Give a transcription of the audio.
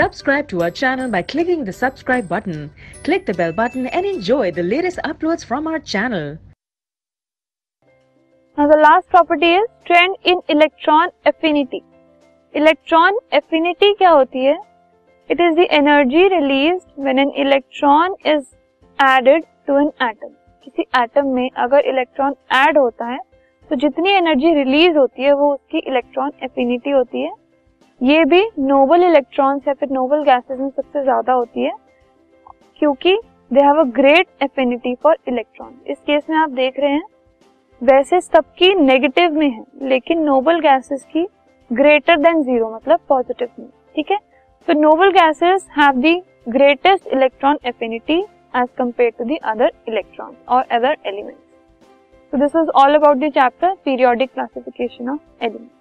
Subscribe to our channel by clicking the subscribe button. Click the bell button and enjoy the latest uploads from our channel. Now the last property is trend in electron affinity. Electron affinity क्या होती है? It is the energy released when an electron is added to an atom. किसी atom में अगर electron add होता है तो जितनी एनर्जी रिलीज़ होती है वो उसकी इलेक्ट्रॉन एफिनिटी होती है ये भी नोबल इलेक्ट्रॉन्स या फिर नोबल गैसेस में सबसे ज़्यादा होती है, क्योंकि they have a great affinity for electron इस केस में आप देख रहे हैं, वैसे सबकी नेगेटिव में है, लेकिन नोबल गैसेस की ग्रेटर देन ज़ीरो मतलब पॉजिटिव में ठीक है? तो noble gases have the greatest electron affinity as compare to the other electron और other elements So this was all about the chapter, periodic classification of elements.